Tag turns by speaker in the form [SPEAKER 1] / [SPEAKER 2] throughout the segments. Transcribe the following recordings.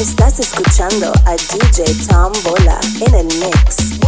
[SPEAKER 1] Estás escuchando a DJ Tom Bola en el mix.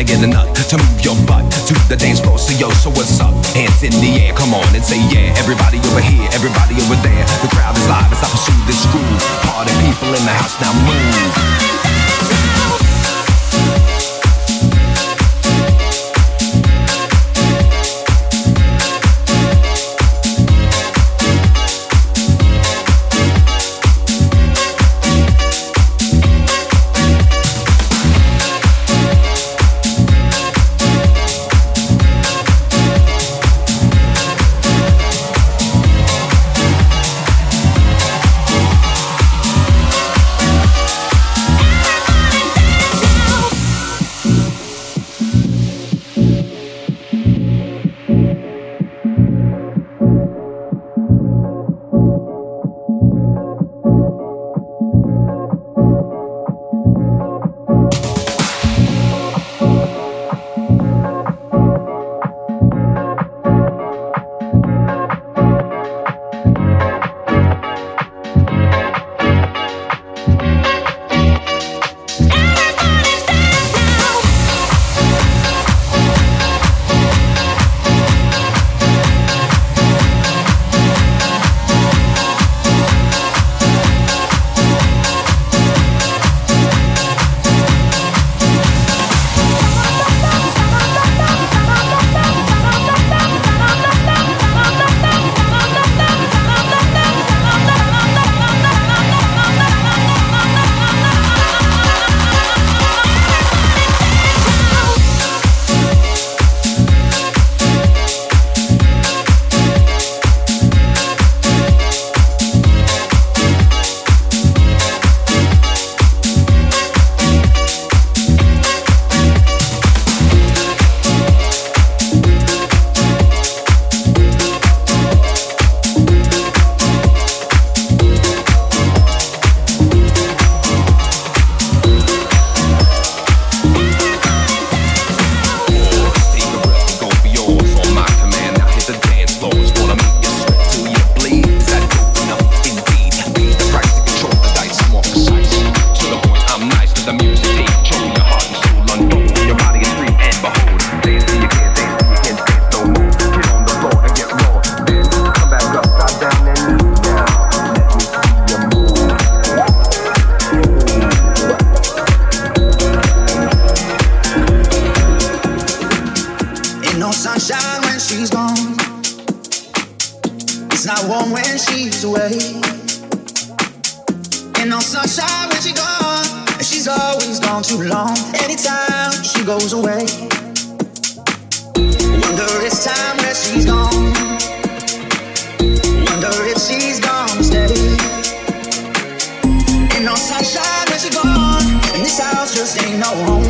[SPEAKER 2] To get a nut to move your butt to the dance floor. So yo, so what's up? Hands in the air, come on and say yeah. Everybody over here, everybody over there. The crowd is live as I pursue this groove. Party people in the house now move.
[SPEAKER 3] no sunshine when she's gone. It's not warm when she's away. Ain't no sunshine when she's gone. And she's always gone too long. Anytime she goes away. Wonder it's time that she's gone. Wonder if she's gonna stay. Ain't no sunshine when she's gone. And this house just ain't no home.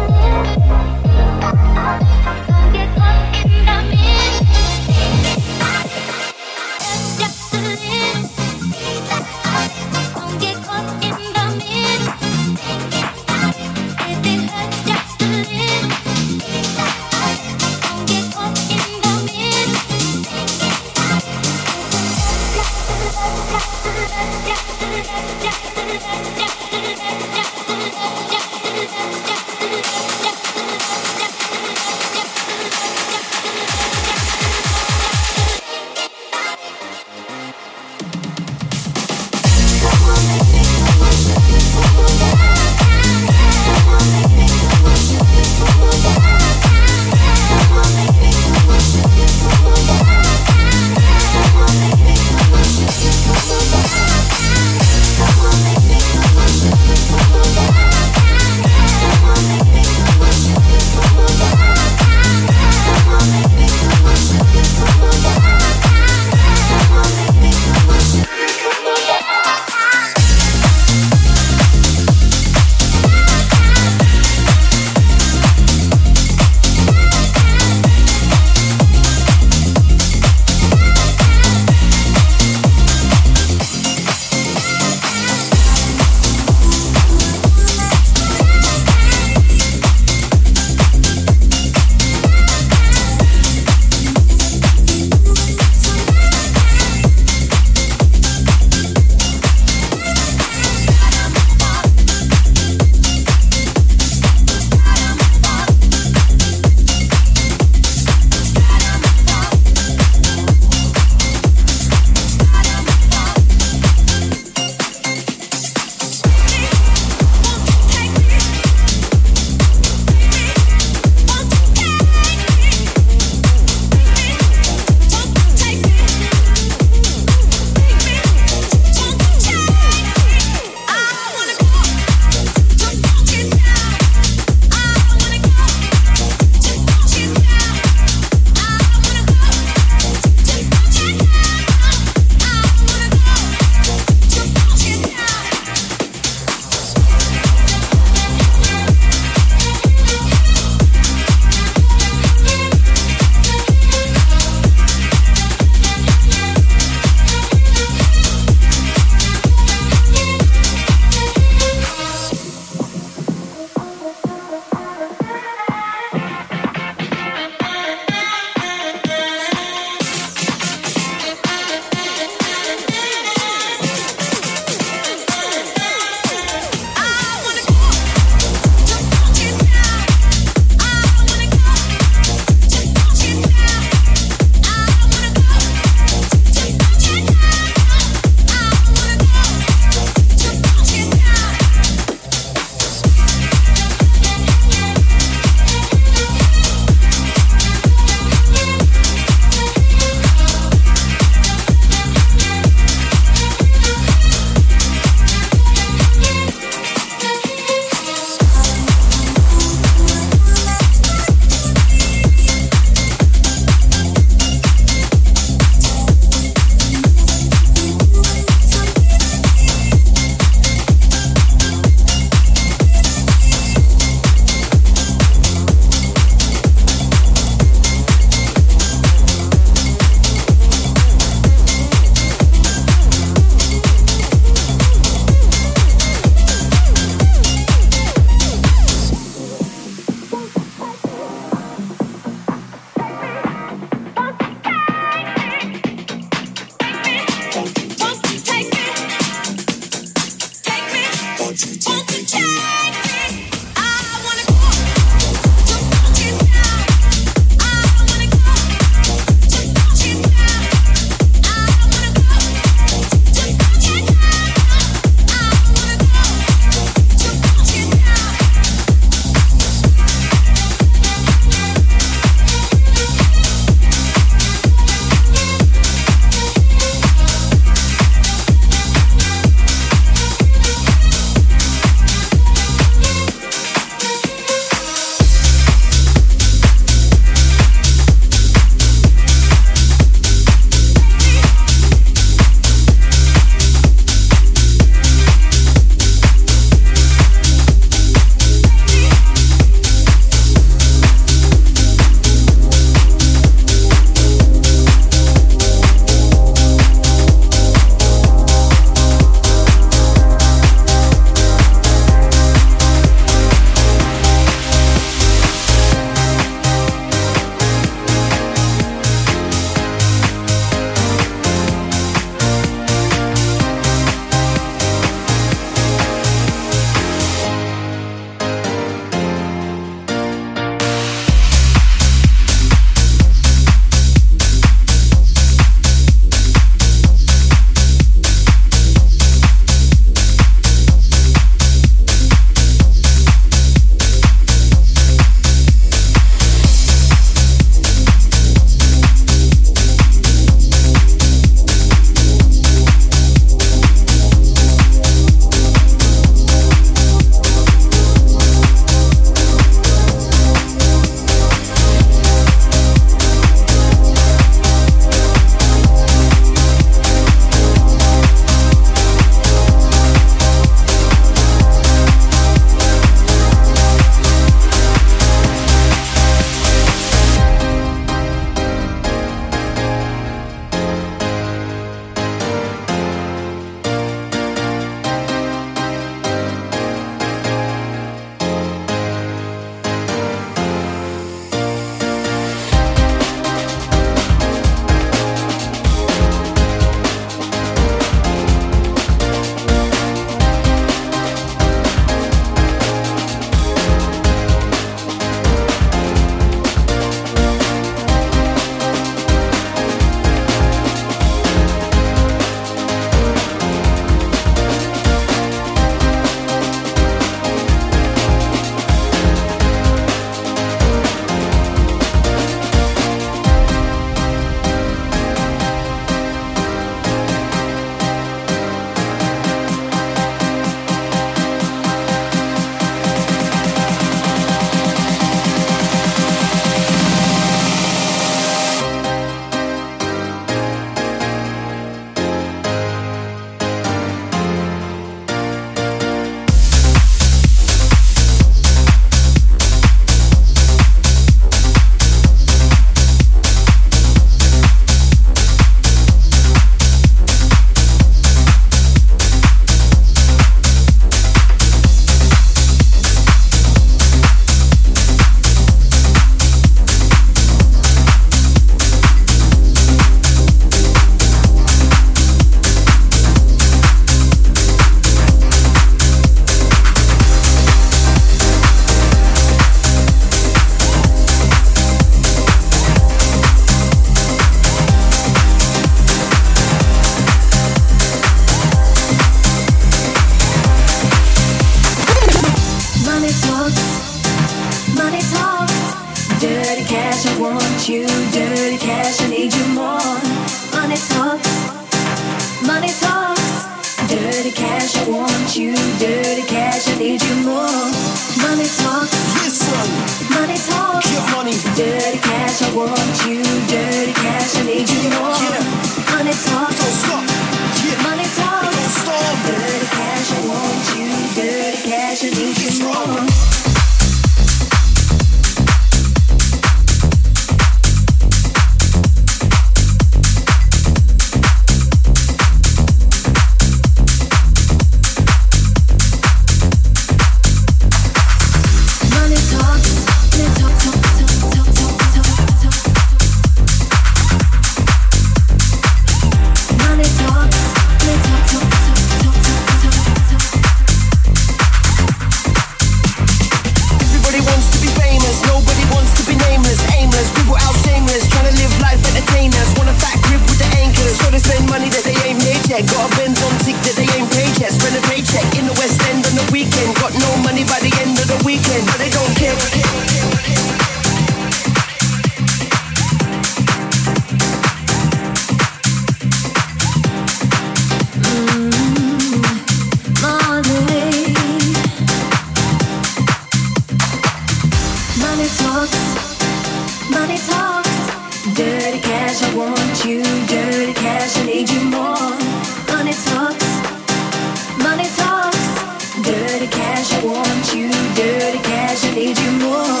[SPEAKER 4] dirty cash. I want you, dirty cash. I need you more.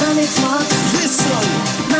[SPEAKER 4] Money talks.
[SPEAKER 5] Listen.